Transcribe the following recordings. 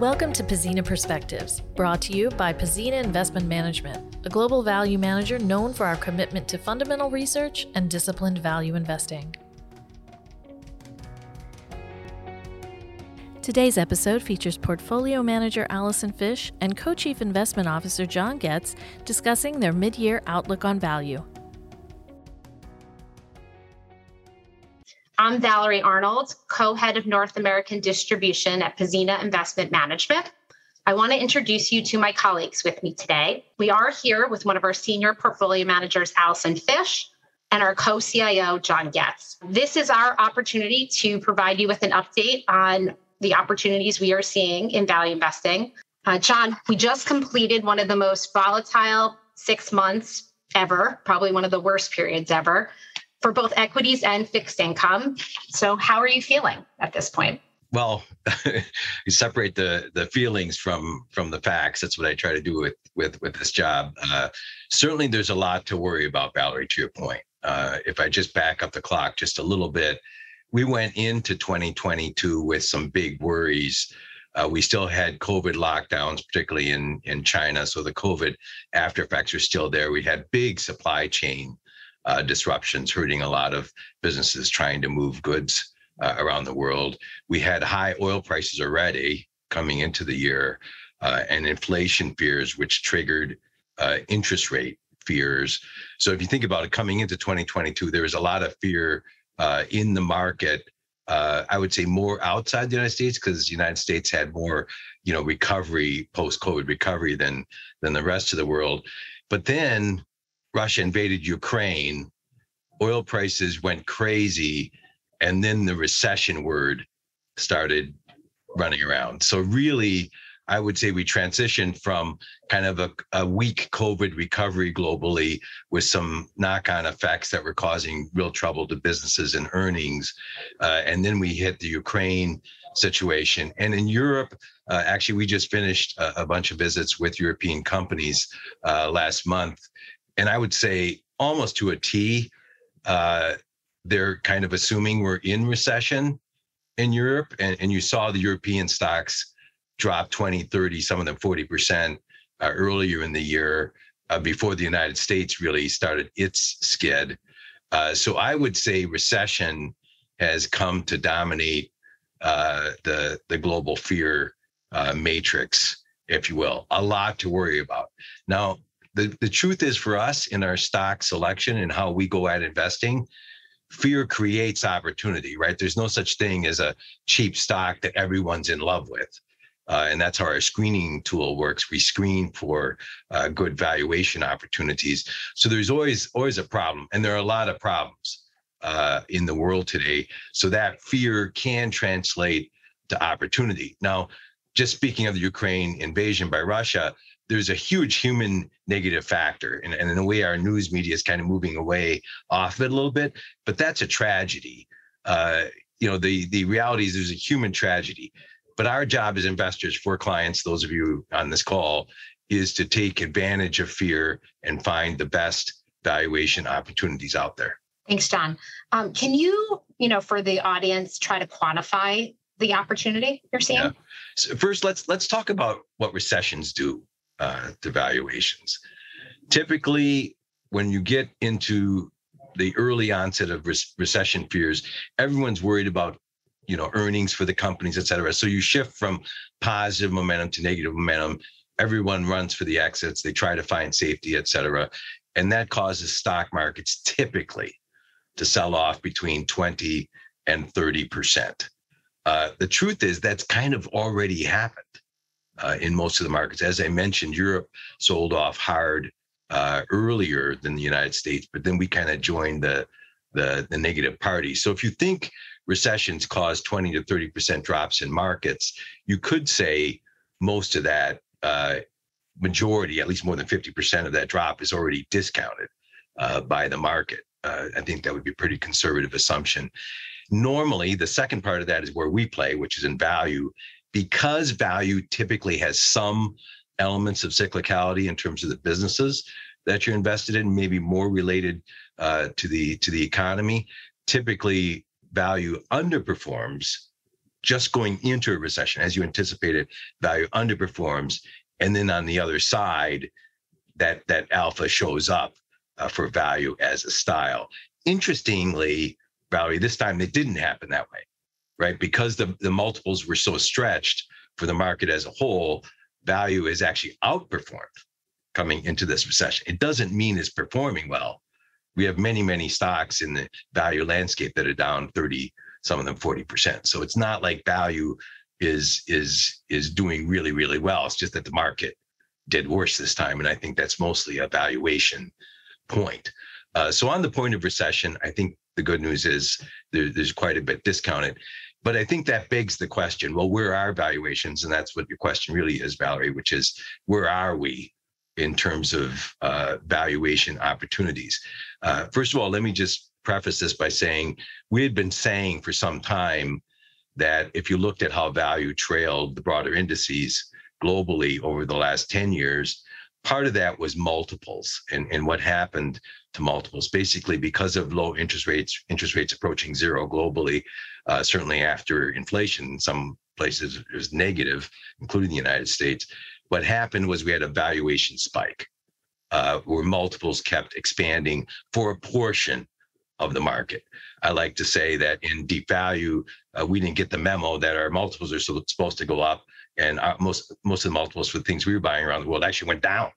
Welcome to Pzena Perspectives, brought to you by Pzena Investment Management, a global value manager known for our commitment to fundamental research and disciplined value investing. Today's episode features portfolio manager Allison Fish and co chief investment officer John Getz discussing their mid year outlook on value. I'm Valerie Arnold, co head of North American distribution at Pzena Investment Management. I want to introduce you to my colleagues with me today. We are here with one of our senior portfolio managers, Allison Fish, and our co CIO, John Getz. This is our opportunity to provide you with an update on the opportunities we are seeing in value investing. Uh, John, we just completed one of the most volatile six months ever, probably one of the worst periods ever for both equities and fixed income. So, how are you feeling at this point? Well, you separate the the feelings from from the facts. That's what I try to do with with with this job. Uh, certainly, there's a lot to worry about, Valerie. To your point, uh, if I just back up the clock just a little bit, we went into 2022 with some big worries. Uh, we still had COVID lockdowns, particularly in in China. So the COVID after effects are still there. We had big supply chain uh, disruptions hurting a lot of businesses trying to move goods uh, around the world. We had high oil prices already coming into the year uh, and inflation fears, which triggered uh, interest rate fears. So if you think about it, coming into 2022, there was a lot of fear uh, in the market. Uh, I would say more outside the United States because the United States had more, you know, recovery post-COVID recovery than than the rest of the world. But then Russia invaded Ukraine, oil prices went crazy, and then the recession word started running around. So really, I would say we transitioned from kind of a, a weak COVID recovery globally with some knock-on effects that were causing real trouble to businesses and earnings, uh, and then we hit the Ukraine situation. And in Europe, uh, actually, we just finished a, a, bunch of visits with European companies uh, last month, and I would say almost to a T, uh, they're kind of assuming we're in recession in Europe. And, and you saw the European stocks drop 20, 30, some of them 40% uh, earlier in the year uh, before the United States really started its skid. Uh, so I would say recession has come to dominate uh, the, the global fear uh, matrix, if you will. A lot to worry about. Now, the, the truth is for us in our stock selection and how we go at investing, fear creates opportunity, right? There's no such thing as a cheap stock that everyone's in love with. Uh, and that's how our screening tool works. We screen for uh, good valuation opportunities. So there's always always a problem, and there are a lot of problems uh, in the world today. So that fear can translate to opportunity. Now, just speaking of the Ukraine invasion by Russia, there's a huge human negative factor. And, and in a way our news media is kind of moving away off it a little bit but that's a tragedy. Uh, you know the the reality is there's a human tragedy. But our job as investors for clients those of you on this call is to take advantage of fear and find the best valuation opportunities out there. Thanks john. Um, can you you know for the audience try to quantify the opportunity you're seeing? Yeah. so first let's let's talk about what recessions do uh. Typically, when you get into the early onset of re- recession fears, everyone's worried about you know earnings for the companies, et cetera. So you shift from positive momentum to negative momentum. Everyone runs for the exits. They try to find safety, et cetera, and that causes stock markets typically to sell off between 20 and 30 percent. Uh, the truth is that's kind of already happened uh, in most of the markets. As I mentioned, Europe sold off hard uh, earlier than the United States, but then we kind of joined the, the the negative party. So if you think recessions cause 20 to 30 percent drops in markets, you could say most of that uh, majority, at least more than 50 percent of that drop, is already discounted uh, by the market. Uh, I think that would be a pretty conservative assumption. Normally, the second part of that is where we play, which is in value because value typically has some elements of cyclicality in terms of the businesses that you're invested in, maybe more related uh, to the to the economy. typically value underperforms just going into a recession as you anticipated value underperforms and then on the other side that that alpha shows up uh, for value as a style interestingly valerie this time it didn't happen that way right because the, the multiples were so stretched for the market as a whole value is actually outperformed coming into this recession it doesn't mean it's performing well we have many many stocks in the value landscape that are down 30 some of them 40%. So it's not like value is is is doing really really well. It's just that the market did worse this time, and I think that's mostly a valuation point. Uh, so on the point of recession, I think the good news is there, there's quite a bit discounted. But I think that begs the question: Well, where are valuations? And that's what your question really is, Valerie, which is where are we in terms of uh, valuation opportunities? Uh, first of all, let me just preface this by saying we had been saying for some time that if you looked at how value trailed the broader indices globally over the last 10 years, part of that was multiples and, and what happened to multiples. Basically, because of low interest rates, interest rates approaching zero globally, uh, certainly after inflation, in some places it was negative, including the United States. What happened was we had a valuation spike uh, where multiples kept expanding for a portion of the market. I like to say that in deep value, uh, we didn't get the memo that our multiples are supposed to go up, and our, most most of the multiples for things we were buying around the world actually went down.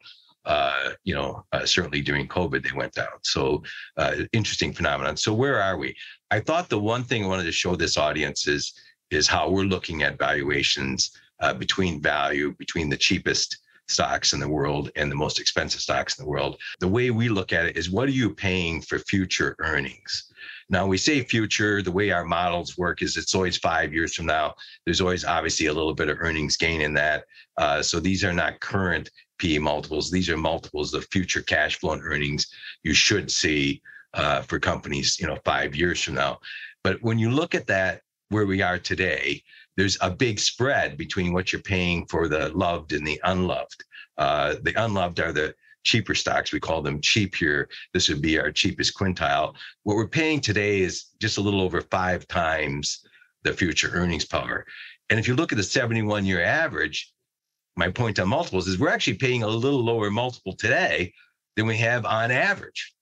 Uh, you know, uh, certainly during COVID, they went down. So, uh, interesting phenomenon. So, where are we? I thought the one thing I wanted to show this audience is is how we're looking at valuations uh, between value between the cheapest stocks in the world and the most expensive stocks in the world. The way we look at it is what are you paying for future earnings? Now, we say future, the way our models work is it's always five years from now. There's always obviously a little bit of earnings gain in that. Uh, so these are not current PE multiples. These are multiples of future cash flow and earnings you should see uh, for companies, you know, five years from now. But when you look at that, where we are today, there's a big spread between what you're paying for the loved and the unloved. Uh, the unloved are the cheaper stocks. We call them cheap here. This would be our cheapest quintile. What we're paying today is just a little over five times the future earnings power. And if you look at the 71 year average, my point on multiples is we're actually paying a little lower multiple today than we have on average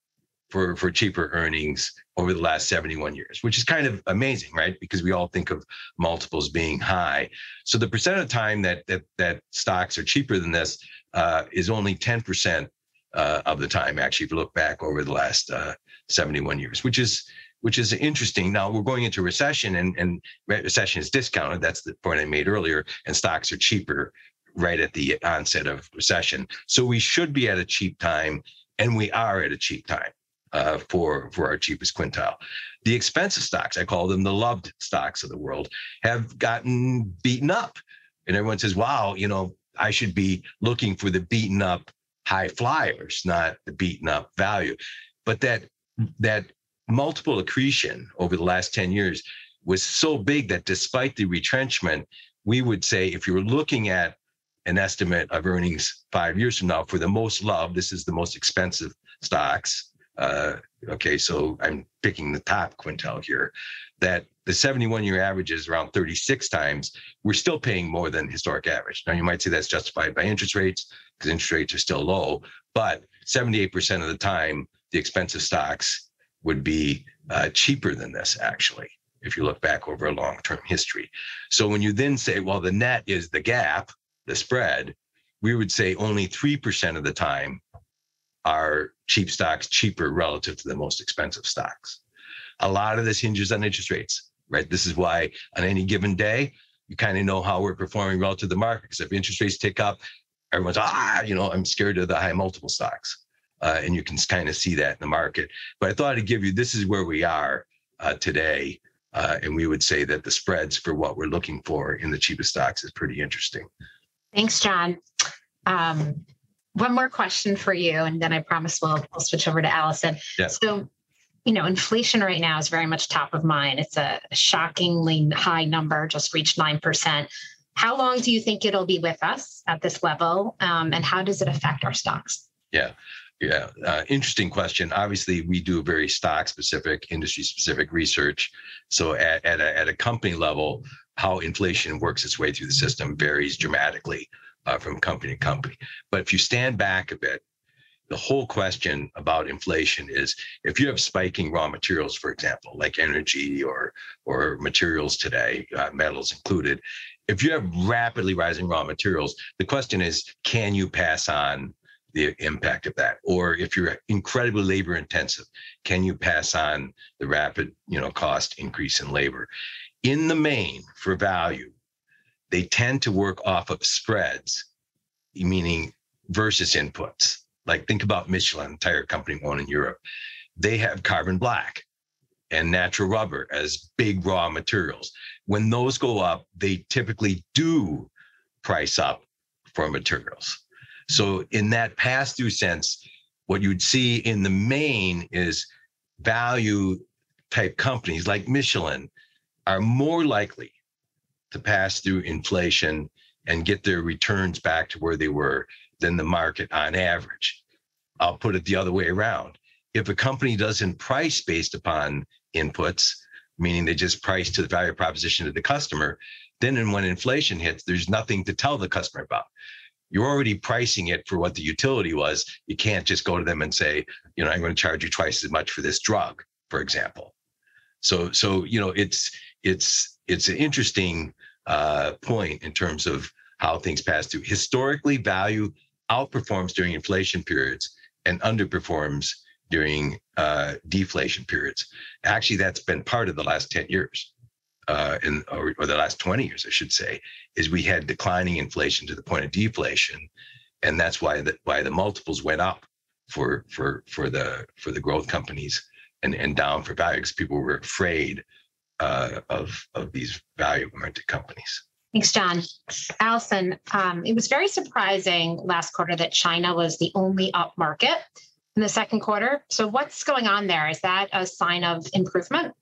for, for cheaper earnings over the last 71 years, which is kind of amazing, right? Because we all think of multiples being high. So the percent of time that that that stocks are cheaper than this uh, is only 10% uh, of the time, actually, if you look back over the last uh, 71 years, which is which is interesting. Now we're going into recession, and and recession is discounted. That's the point I made earlier, and stocks are cheaper right at the onset of recession. So we should be at a cheap time, and we are at a cheap time uh, for for our cheapest quintile. The expensive stocks, I call them the loved stocks of the world, have gotten beaten up, and everyone says, "Wow, you know, I should be looking for the beaten up high flyers, not the beaten up value." But that that multiple accretion over the last ten years was so big that despite the retrenchment, we would say if you were looking at an estimate of earnings five years from now for the most loved, this is the most expensive stocks uh, okay, so I'm picking the top quintile here, that the 71 year average is around 36 times, we're still paying more than historic average. Now, you might say that's justified by interest rates because interest rates are still low, but 78% of the time, the expensive stocks would be uh, cheaper than this, actually, if you look back over a long term history. So when you then say, well, the net is the gap, the spread, we would say only 3% of the time are cheap stocks cheaper relative to the most expensive stocks. A lot of this hinges on interest rates, right? This is why on any given day, you kind of know how we're performing relative to the market. Because if interest rates tick up, everyone's, ah, you know, I'm scared of the high multiple stocks. Uh, and you can kind of see that in the market. But I thought I'd give you this is where we are uh, today. Uh, and we would say that the spreads for what we're looking for in the cheapest stocks is pretty interesting. Thanks, John. Um, one more question for you, and then I promise we'll, we'll switch over to Allison. So, you know, inflation right now is very much top of mind. It's a shockingly high number, just reached 9%. How long do you think it'll be with us at this level? Um, and how does it affect our stocks? Yeah. Yeah, uh, interesting question. Obviously, we do very stock specific, industry specific research. So, at, at, a, at a company level, how inflation works its way through the system varies dramatically uh, from company to company. But if you stand back a bit, the whole question about inflation is if you have spiking raw materials, for example, like energy or or materials today, uh, metals included, if you have rapidly rising raw materials, the question is, can you pass on the impact of that or if you're incredibly labor intensive can you pass on the rapid you know cost increase in labor in the main for value they tend to work off of spreads meaning versus inputs. Like think about michelin tire company one in europe. They have carbon black and natural rubber as big raw materials. When those go up they typically do price up for materials. So in that pass-through sense, what you'd see in the main is value type companies like Michelin are more likely to pass through inflation and get their returns back to where they were than the market on average. I'll put it the other way around. If a company doesn't price based upon inputs, meaning they just price to the value proposition to the customer, then when inflation hits, there's nothing to tell the customer about you're already pricing it for what the utility was. You can't just go to them and say, you know, I'm going to charge you twice as much for this drug, for example. So, so you know, it's it's it's an interesting uh, point in terms of how things pass through. Historically, value outperforms during inflation periods and underperforms during uh, deflation periods. Actually, that's been part of the last 10 years uh, in or, or, the last 20 years, I should say, is we had declining inflation to the point of deflation, and that's why the why the multiples went up for for for the for the growth companies and and down for value because people were afraid uh, of of these value oriented companies. Thanks, John. Allison, um, it was very surprising last quarter that China was the only up market in the second quarter. So, what's going on there? Is that a sign of improvement?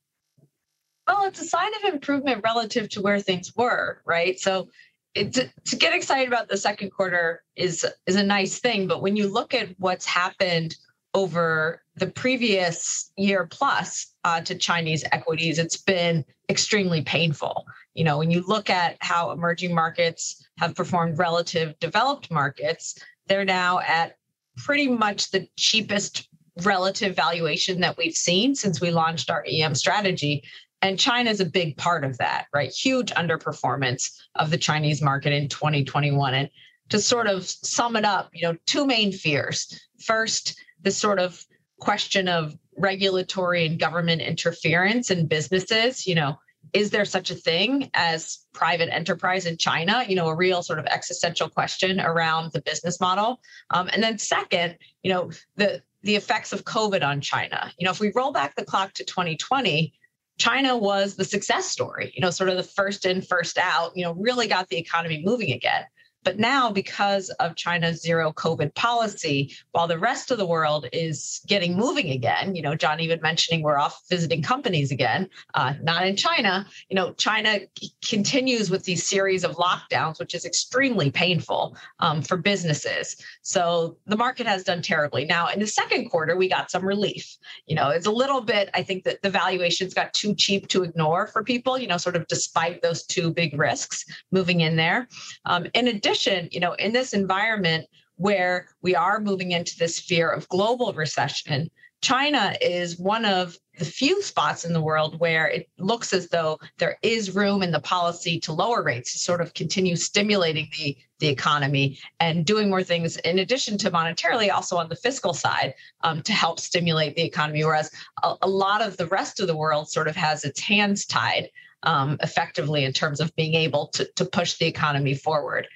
Well, it's a sign of improvement relative to where things were, right? So it, to, to get excited about the second quarter is is a nice thing, but when you look at what's happened over the previous year plus uh, to Chinese equities, it's been extremely painful. You know, when you look at how emerging markets have performed relative developed markets, they're now at pretty much the cheapest relative valuation that we've seen since we launched our EM strategy. And China is a big part of that, right? Huge underperformance of the Chinese market in 2021. And to sort of sum it up, you know, two main fears. First, the sort of question of regulatory and government interference in businesses, you know, is there such a thing as private enterprise in China? You know, a real sort of existential question around the business model. Um, and then second, you know, the the effects of COVID on China. You know, if we roll back the clock to 2020, China was the success story, you know, sort of the first in, first out, you know, really got the economy moving again. But now, because of China's zero COVID policy, while the rest of the world is getting moving again, you know, John even mentioning we're off visiting companies again, uh, not in China. You know, China continues with these series of lockdowns, which is extremely painful um, for businesses. So the market has done terribly. Now, in the second quarter, we got some relief. You know, it's a little bit. I think that the valuations got too cheap to ignore for people. You know, sort of despite those two big risks moving in there. Um, in addition you know, in this environment where we are moving into this fear of global recession, China is one of the few spots in the world where it looks as though there is room in the policy to lower rates to sort of continue stimulating the, the economy and doing more things in addition to monetarily also on the fiscal side um, to help stimulate the economy whereas a, a, lot of the rest of the world sort of has its hands tied um, effectively in terms of being able to, to push the economy forward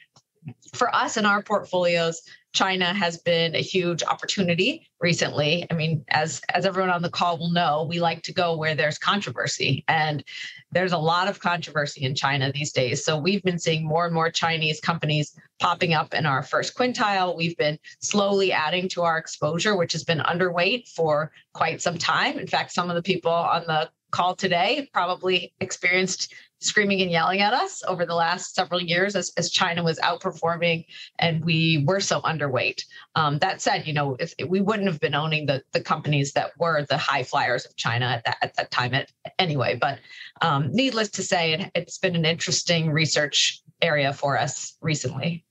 for us in our portfolios, China has been a huge opportunity recently. I mean, as as everyone on the call will know, we like to go where there's controversy and there's a lot of controversy in China these days. So we've been seeing more and more Chinese companies popping up in our first quintile. We've been slowly adding to our exposure, which has been underweight for quite some time. In fact, some of the people on the call today probably experienced screaming and yelling at us over the last several years as, as China was outperforming and we were so underweight. Um, that said, you know, if, if, we wouldn't have been owning the the companies that were the high flyers of China at that at that time at, anyway. But um, needless to say, it, it's been an interesting research area for us recently.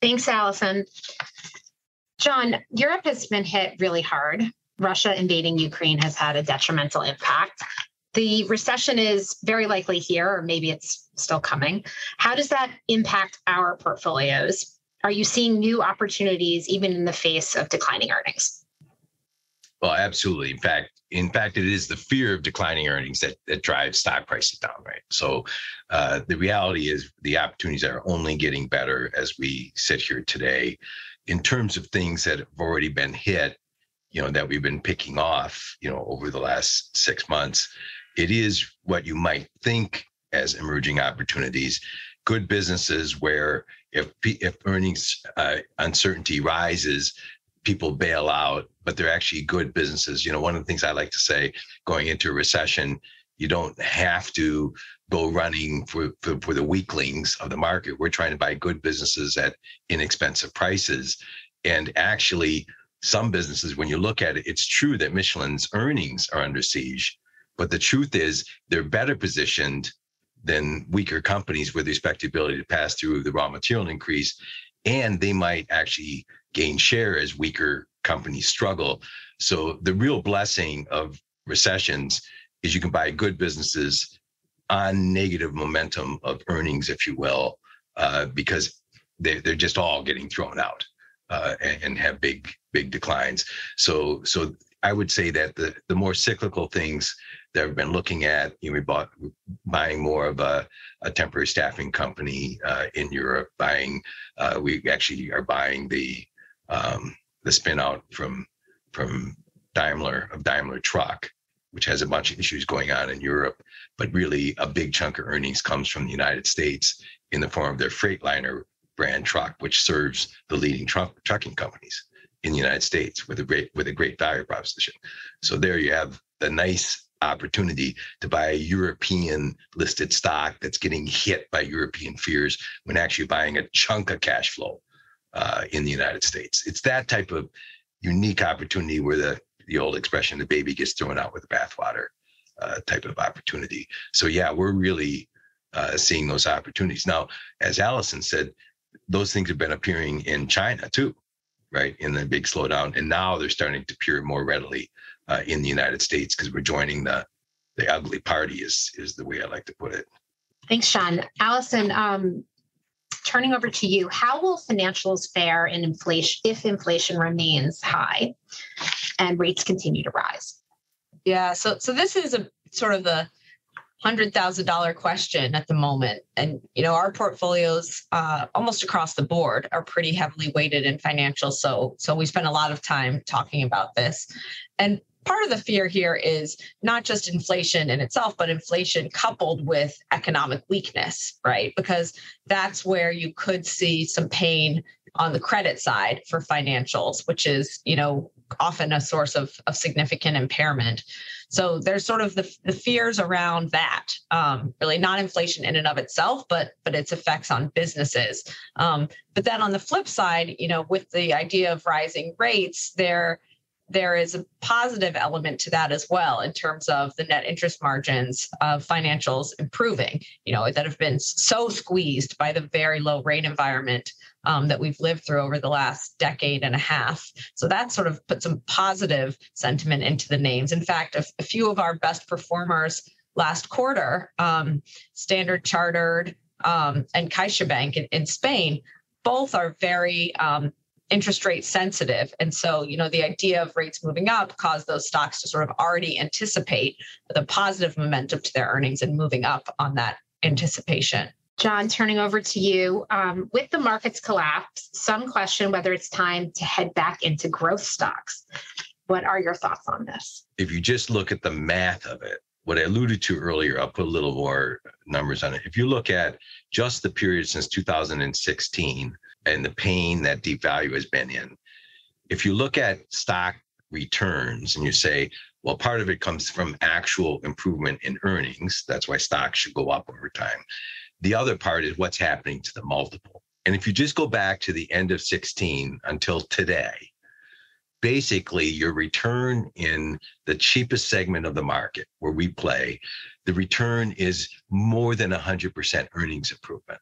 Thanks, Allison. John, Europe has been hit really hard. Russia invading Ukraine has had a detrimental impact. The recession is very likely here, or maybe it's still coming. How does that impact our portfolios? Are you seeing new opportunities even in the face of declining earnings? Well, absolutely. In fact, in fact, it is the fear of declining earnings that, that drives stock prices down, right? So uh, the reality is the opportunities are only getting better as we sit here today. In terms of things that have already been hit, you know, that we've been picking off, you know, over the last six months, it is what you might think as emerging opportunities. Good businesses where if if earnings uh, uncertainty rises, people bail out, but they're actually good businesses. You know, one of the things I like to say going into a recession, you don't have to go running for, for, for, the weaklings of the market. We're trying to buy good businesses at inexpensive prices. And actually, some businesses, when you look at it, it's true that Michelin's earnings are under siege. But the truth is, they're better positioned than weaker companies with respect to ability to pass through the raw material increase. And they might actually gain share as weaker companies struggle. So the real blessing of recessions is you can buy good businesses on negative momentum of earnings, if you will, uh, because they, they're just all getting thrown out uh, and, and, have big big declines. So so I would say that the the more cyclical things that we've been looking at, you know, we bought buying more of a, a temporary staffing company uh, in Europe, buying uh, we actually are buying the um, the spin out from from Daimler of Daimler Truck, which has a bunch of issues going on in Europe, but really a big chunk of earnings comes from the United States in the form of their Freightliner brand truck, which serves the leading truck trucking companies in the United States with a great with a great value proposition. So there you have the nice opportunity to buy a European listed stock that's getting hit by European fears when actually buying a chunk of cash flow uh, in the United States. It's that type of unique opportunity where the the old expression the baby gets thrown out with the bathwater uh, type of opportunity. So yeah, we're really uh, seeing those opportunities now. As Allison said, those things have been appearing in China too, right? In the big slowdown, and now they're starting to appear more readily uh, in the United States because we're joining the the ugly party is is the way I like to put it. Thanks, John. Allison, um, turning over to you, how will financials fare in inflation if inflation remains high and rates continue to rise? Yeah, so so this is a sort of the hundred thousand dollar question at the moment, and you know our portfolios uh, almost across the board are pretty heavily weighted in financials. So so we spend a lot of time talking about this, and part of the fear here is not just inflation in itself, but inflation coupled with economic weakness, right? Because that's where you could see some pain on the credit side for financials, which is, you know, often a source of, of significant impairment. So there's sort of the, the fears around that, um, really not inflation in and of itself, but but its effects on businesses. Um, but then on the flip side, you know, with the idea of rising rates, there there is a positive element to that as well in terms of the net interest margins of financials improving, you know, that have been so squeezed by the very low rate environment um, that we've lived through over the last decade and a half. So that sort of put some positive sentiment into the names. In fact, a, few of our best performers last quarter, um, Standard Chartered um, and CaixaBank in, in Spain, both are very um, interest rate sensitive. And so, you know, the idea of rates moving up caused those stocks to sort of already anticipate the positive momentum to their earnings and moving up on that anticipation. John, turning over to you. Um, with the markets collapse, some question whether it's time to head back into growth stocks. What are your thoughts on this? If you just look at the math of it, what I alluded to earlier, I'll put a little more numbers on it. If you look at just the period since 2016 and the pain that deep value has been in, if you look at stock returns and you say, well, part of it comes from actual improvement in earnings. That's why stocks should go up over time. The other part is what's happening to the multiple. And if you just go back to the end of 16 until today, basically your return in the cheapest segment of the market where we play, the return is more than 100% earnings improvement,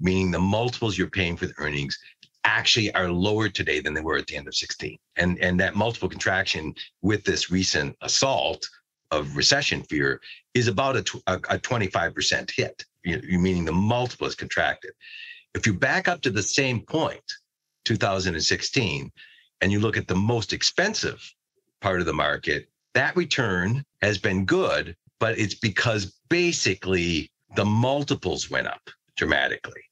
meaning the multiples you're paying for the earnings actually are lower today than they were at the end of 16. And, and that multiple contraction with this recent assault of recession fear is about a, a, a 25% hit, you, meaning the multiple is contracted. If you back up to the same point, 2016, and you look at the most expensive part of the market, that return has been good, but it's because basically the multiples went up dramatically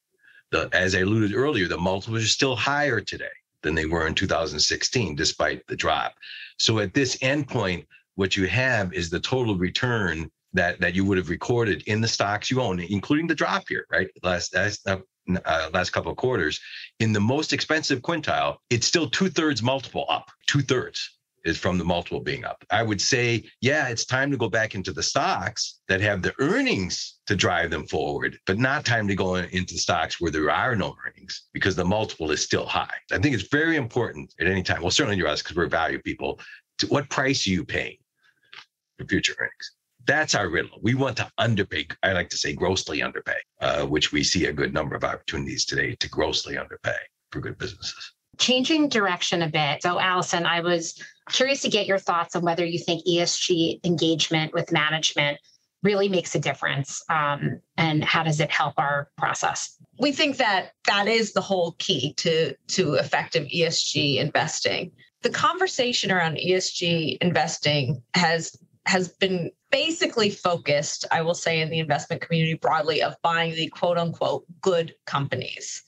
the, as I alluded earlier, the multiples are still higher today than they were in 2016, despite the drop. So at this endpoint, what you have is the total return that that you would have recorded in the stocks you own, including the drop here, right? Last last, uh, uh, last couple of quarters, in the most expensive quintile, it's still two thirds multiple up, two thirds is from the multiple being up. I would say, yeah, it's time to go back into the stocks that have the earnings to drive them forward, but not time to go into stocks where there are no earnings because the multiple is still high. I think it's very important at any time. Well, certainly to us because we're value people. To what price are you paying for future earnings? That's our riddle. We want to underpay. I like to say grossly underpay, uh, which we see a good number of opportunities today to grossly underpay for good businesses changing direction a bit. So, Allison, I was curious to get your thoughts on whether you think ESG engagement with management really makes a difference um, and how does it help our process we think that that is the whole key to to effective esg investing the conversation around esg investing has has been basically focused i will say in the investment community broadly of buying the quote unquote good companies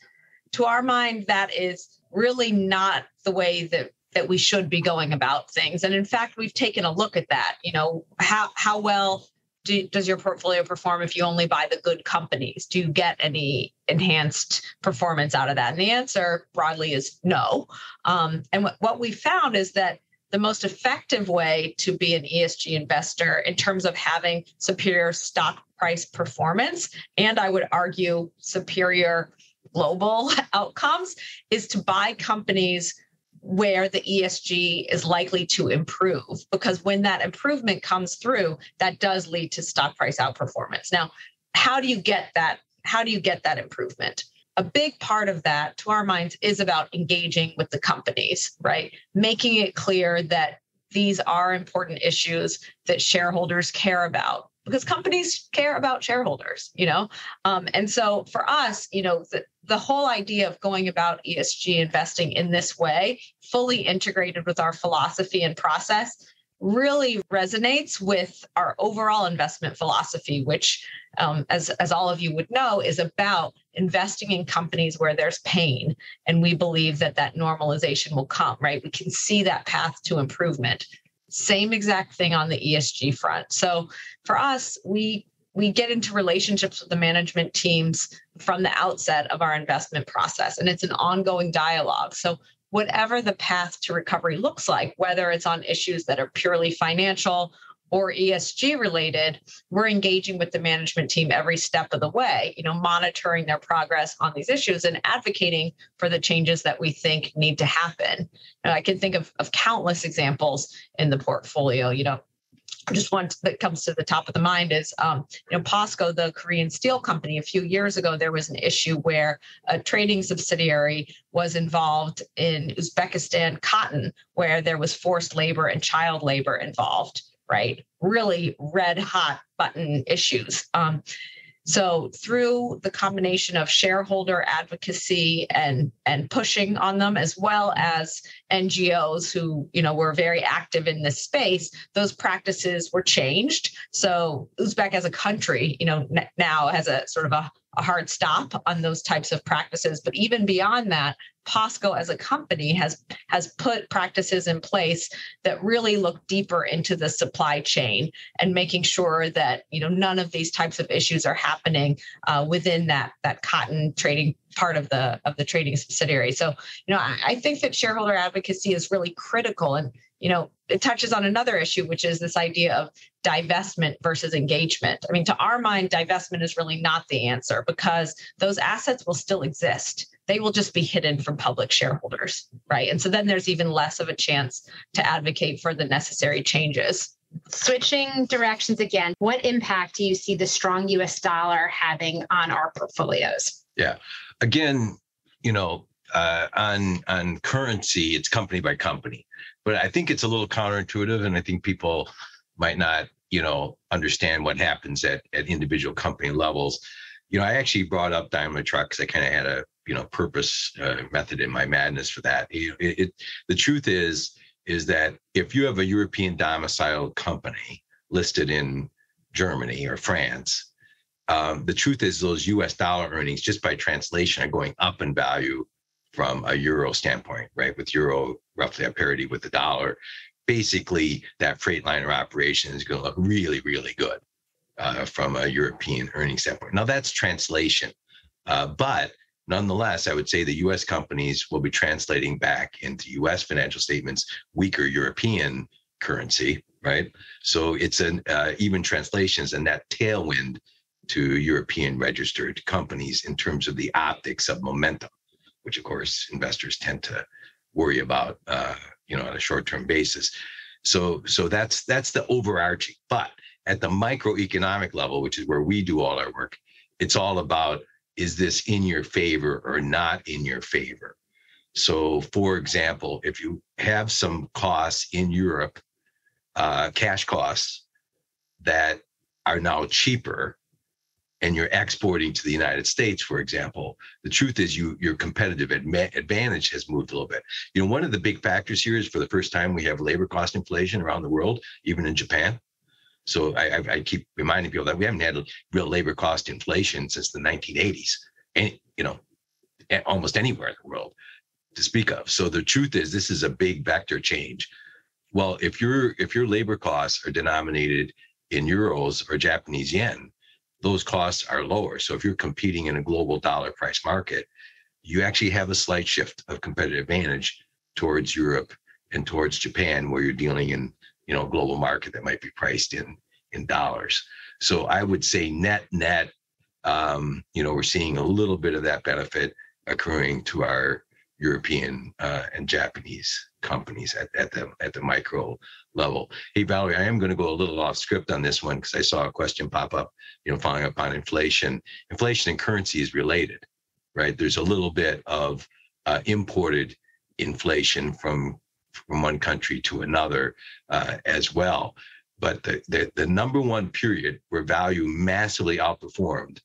to our mind that is really not the way that that we should be going about things. And in fact, we've taken a look at that. You know, how how well do, does your portfolio perform if you only buy the good companies? Do you get any enhanced performance out of that? And the answer broadly is no. Um, and what, what we found is that the most effective way to be an ESG investor in terms of having superior stock price performance, and I would argue superior global outcomes, is to buy companies where the ESG is likely to improve because when that improvement comes through, that does lead to stock price outperformance. Now, how do you get that? How do you get that improvement? A big part of that, to our minds, is about engaging with the companies, right? Making it clear that these are important issues that shareholders care about because companies care about shareholders, you know? Um, and so for us, you know, the, the whole idea of going about ESG investing in this way, fully integrated with our philosophy and process, really resonates with our overall investment philosophy, which, um, as, as all of you would know, is about investing in companies where there's pain. And we believe that that normalization will come, right? We can see that path to improvement. Same exact thing on the ESG front. So for us, we we get into relationships with the management teams from the outset of our investment process and it's an ongoing dialogue so whatever the path to recovery looks like whether it's on issues that are purely financial or ESG related, we're engaging with the management team every step of the way, you know, monitoring their progress on these issues and advocating for the changes that we think need to happen. And I can think of, of countless examples in the portfolio, you know, just one that comes to the top of the mind is um, you know POSCO, the Korean steel company. A few years ago, there was an issue where a trading subsidiary was involved in Uzbekistan cotton, where there was forced labor and child labor involved. Right, really red hot button issues. Um, so through the combination of shareholder advocacy and and pushing on them, as well as NGOs who you know were very active in this space, those practices were changed. So Uzbek as a country, you know, now has a sort of a, a hard stop on those types of practices. But even beyond that, POSCO as a company has has put practices in place that really look deeper into the supply chain and making sure that you know none of these types of issues are happening uh, within that that cotton trading part of the of the trading subsidiary. So you know I, I think that shareholder advocacy is really critical and you know, it touches on another issue, which is this idea of divestment versus engagement. I mean, to our mind, divestment is really not the answer because those assets will still exist. They will just be hidden from public shareholders, right? And so then there's even less of a chance to advocate for the necessary changes. Switching directions again, what impact do you see the strong US dollar having on our portfolios? Yeah. Again, you know, uh, on on currency, it's company by company. But I think it's a little counterintuitive, and I think people might not, you know, understand what happens at at individual company levels. You know, I actually brought up Daimler Truck because I kind of had a you know purpose uh, method in my madness for that. It, it, the truth is is that if you have a European domiciled company listed in Germany or France, um, the truth is those U.S. dollar earnings just by translation are going up in value from a euro standpoint, right? With euro roughly at parity with the dollar, basically that Freightliner operation is going to look really, really good uh, from a European earnings standpoint. Now that's translation, uh, but nonetheless, I would say the U.S. companies will be translating back into U.S. financial statements weaker European currency, right? So it's an uh, even translations and that tailwind to European registered companies in terms of the optics of momentum which of course investors tend to worry about, uh, you know, on a short-term basis. So, so that's that's the overarching. But at the microeconomic level, which is where we do all our work, it's all about is this in your favor or not in your favor. So, for example, if you have some costs in Europe, uh, cash costs that are now cheaper and you're exporting to the United States, for example, the truth is you your competitive advantage has moved a little bit. You know, one of the big factors here is for the first time we have labor cost inflation around the world, even in Japan. So I, I, I keep reminding people that we haven't had real labor cost inflation since the 1980s, and you know, almost anywhere in the world to speak of. So the truth is, this is a big vector change. Well, if your if your labor costs are denominated in euros or Japanese yen, those costs are lower. So if you're competing in a global dollar price market, you actually have a slight shift of competitive advantage towards Europe and towards Japan, where you're dealing in you know global market that might be priced in in dollars. So I would say net net, um, you know, we're seeing a little bit of that benefit accruing to our European uh, and Japanese companies at, at the at the micro level. Hey Valerie, I am going to go a little off script on this one because I saw a question pop up, you know, following up on inflation. Inflation and currency is related, right? There's a little bit of uh, imported inflation from from one country to another uh, as well. But the, the the number one period where value massively outperformed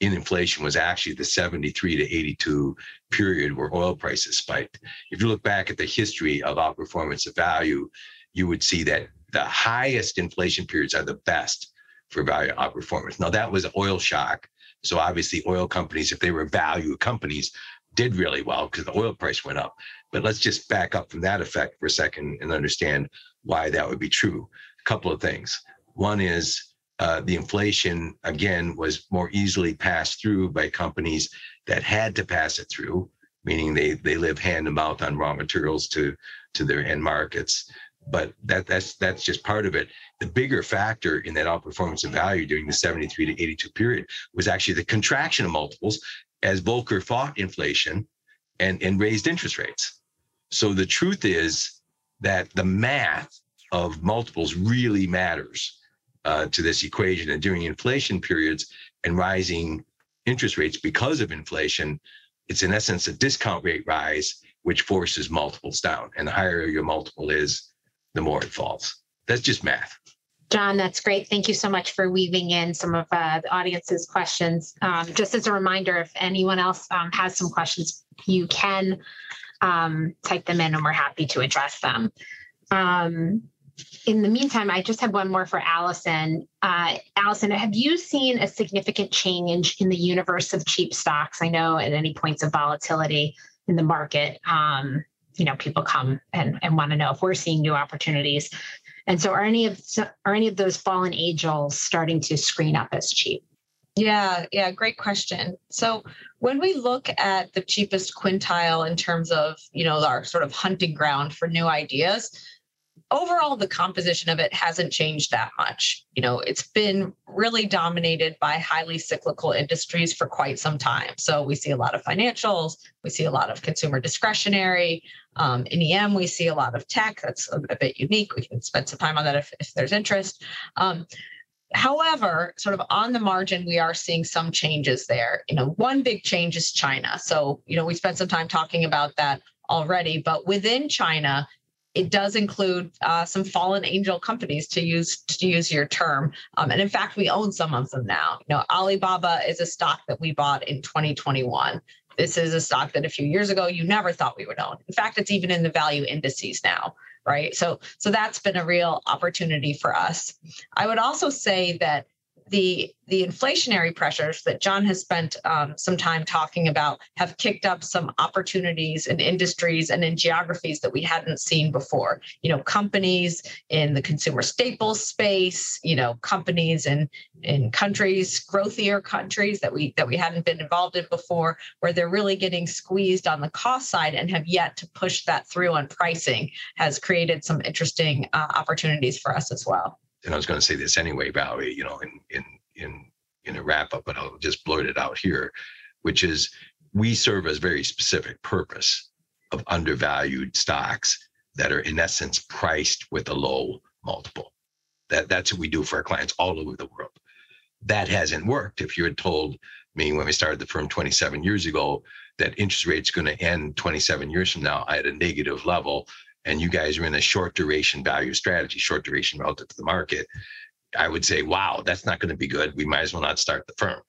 in inflation was actually the 73 to 82 period where oil prices spiked. If you look back at the history of outperformance of value, you would see that the highest inflation periods are the best for value outperformance. Now that was an oil shock. So obviously oil companies, if they were value companies, did really well because the oil price went up. But let's just back up from that effect for a second and understand why that would be true. A couple of things. One is uh, the inflation again was more easily passed through by companies that had to pass it through, meaning they they live hand to mouth on raw materials to to their end markets. But that that's that's just part of it. The bigger factor in that outperformance of value during the 73 to 82 period was actually the contraction of multiples as Volcker fought inflation and, and raised interest rates. So the truth is that the math of multiples really matters uh, to this equation. And during inflation periods and rising interest rates because of inflation, it's in essence a discount rate rise, which forces multiples down. And the higher your multiple is, the more it falls. That's just math. John, that's great. Thank you so much for weaving in some of uh, the audience's questions. Um, just as a reminder, if anyone else um, has some questions, you can um, type them in and we're happy to address them. Um, in the meantime, I just have one more for Allison. Uh, Allison, have you seen a significant change in the universe of cheap stocks? I know at any points of volatility in the market, um, you know, people come and, and want to know if we're seeing new opportunities. And so, are any of are any of those fallen angels starting to screen up as cheap? Yeah, yeah, great question. So when we look at the cheapest quintile in terms of, you know, our sort of hunting ground for new ideas, overall, the composition of it hasn't changed that much. You know, it's been really dominated by highly cyclical industries for quite some time. So we see a lot of financials, we see a lot of consumer discretionary. Um, in EM, we see a lot of tech. That's a, bit unique. We can spend some time on that if, if there's interest. Um, However, sort of on the margin, we are seeing some changes there. You know, one big change is China. So, you know, we spent some time talking about that already, but within China, it does include uh, some fallen angel companies to use to use your term. Um, and in fact we own some of them now. You know alibaba is a stock that we bought in 2021 this is a stock that a few years ago you never thought we would own. In fact it's even in the value indices now right? So so that's been a real opportunity for us. I would also say that the the inflationary pressures that John has spent um, some time talking about have kicked up some opportunities in industries and in geographies that we hadn't seen before. You know, companies in the consumer staples space. You know, companies in in countries, growthier countries that we that we hadn't been involved in before, where they're really getting squeezed on the cost side and have yet to push that through on pricing, has created some interesting uh, opportunities for us as well and I was going to say this anyway, Valerie, you know, in in in in a wrap up, but I'll just blurt it out here, which is we serve a very specific purpose of undervalued stocks that are in essence priced with a low multiple. That that's what we do for our clients all over the world. That hasn't worked. If you had told me when we started the firm 27 years ago that interest rates going to end 27 years from now at a negative level, and you guys are in a short duration value strategy, short duration relative to the market, I would say, wow, that's not going to be good. We might as well not start the firm.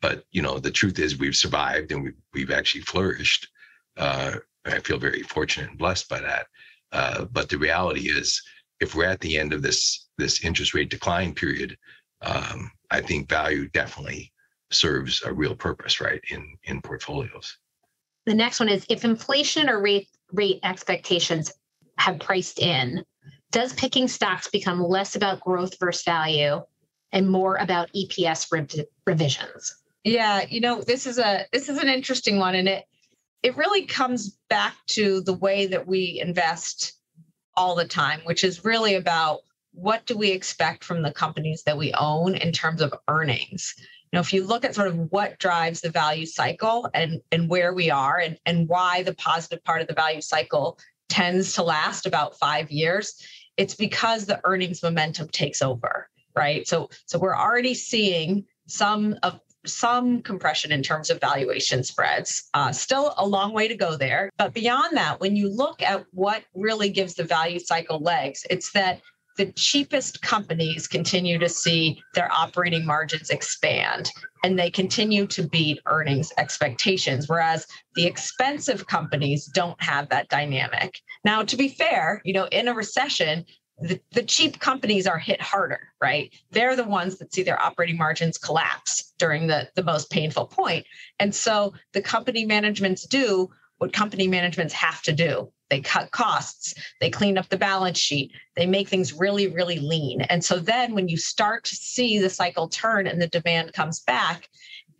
But you know, the truth is, we've survived and we've we've actually flourished. Uh, I feel very fortunate and blessed by that. Uh, but the reality is, if we're at the end of this this interest rate decline period, um, I think value definitely serves a real purpose, right, in in portfolios. The next one is if inflation or rate rate expectations have priced in, does picking stocks become less about growth versus value and more about EPS re- revisions? Yeah, you know, this is a this is an interesting one and it it really comes back to the way that we invest all the time, which is really about what do we expect from the companies that we own in terms of earnings. You know, if you look at sort of what drives the value cycle and and where we are and and why the positive part of the value cycle tends to last about 5 years, it's because the earnings momentum takes over, right? So so we're already seeing some of some compression in terms of valuation spreads. Uh, still a long way to go there. But beyond that, when you look at what really gives the value cycle legs, it's that the cheapest companies continue to see their operating margins expand and they continue to beat earnings expectations whereas the expensive companies don't have that dynamic. Now to be fair you know in a recession the, the cheap companies are hit harder right? They're the ones that see their operating margins collapse during the, the most painful point. And so the company managements do what company managements have to do they cut costs, they clean up the balance sheet, they make things really, really lean. And so then when you start to see the cycle turn and the demand comes back,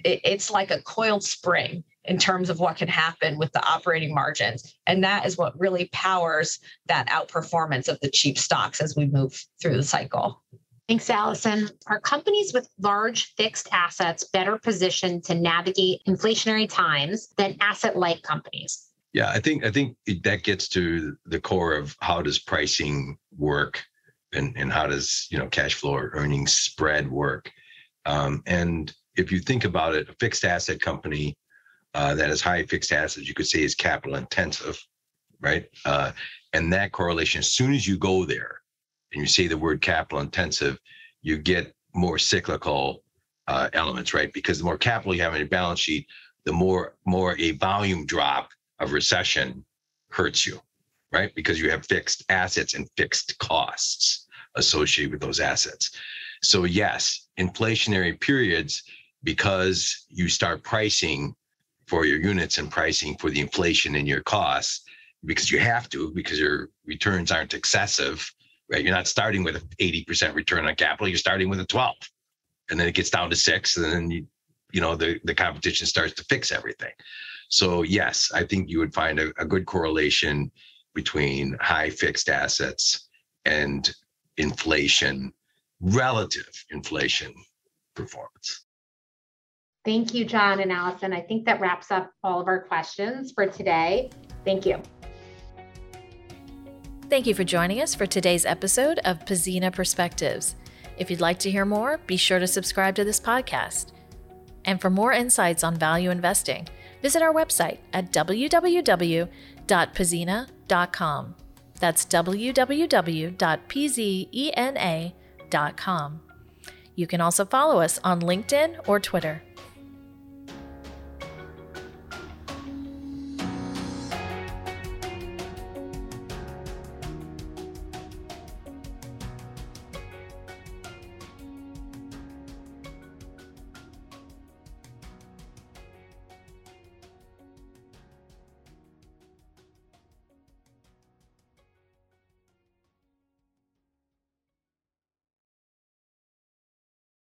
it, it's like a coiled spring in terms of what can happen with the operating margins. And that is what really powers that outperformance of the cheap stocks as we move through the cycle. Thanks, Allison. Are companies with large fixed assets better positioned to navigate inflationary times than asset light companies? Yeah, I think I think that gets to the core of how does pricing work, and and how does you know cash flow or earnings spread work, um, and if you think about it, a fixed asset company uh, that has high fixed assets, you could say is capital intensive, right? Uh, and that correlation, as soon as you go there, and you say the word capital intensive, you get more cyclical uh, elements, right? Because the more capital you have on your balance sheet, the more more a volume drop of recession hurts you, right? Because you have fixed assets and fixed costs associated with those assets. So, yes, inflationary periods, because you start pricing for your units and pricing for the inflation in your costs, because you have to, because your returns aren't excessive, right? You're not starting with an 80% return on capital, you're starting with a 12. And then it gets down to six, and then you, you know, the, the competition starts to fix everything. So yes, I think you would find a, a good correlation between high fixed assets and inflation, relative inflation performance. Thank you, John and Allison. I think that wraps up all of our questions for today. Thank you. Thank you for joining us for today's episode of Pzena Perspectives. If you'd like to hear more, be sure to subscribe to this podcast. And for more insights on value investing, visit our website at www.pzena.com. That's www.pzena.com. You can also follow us on LinkedIn or Twitter.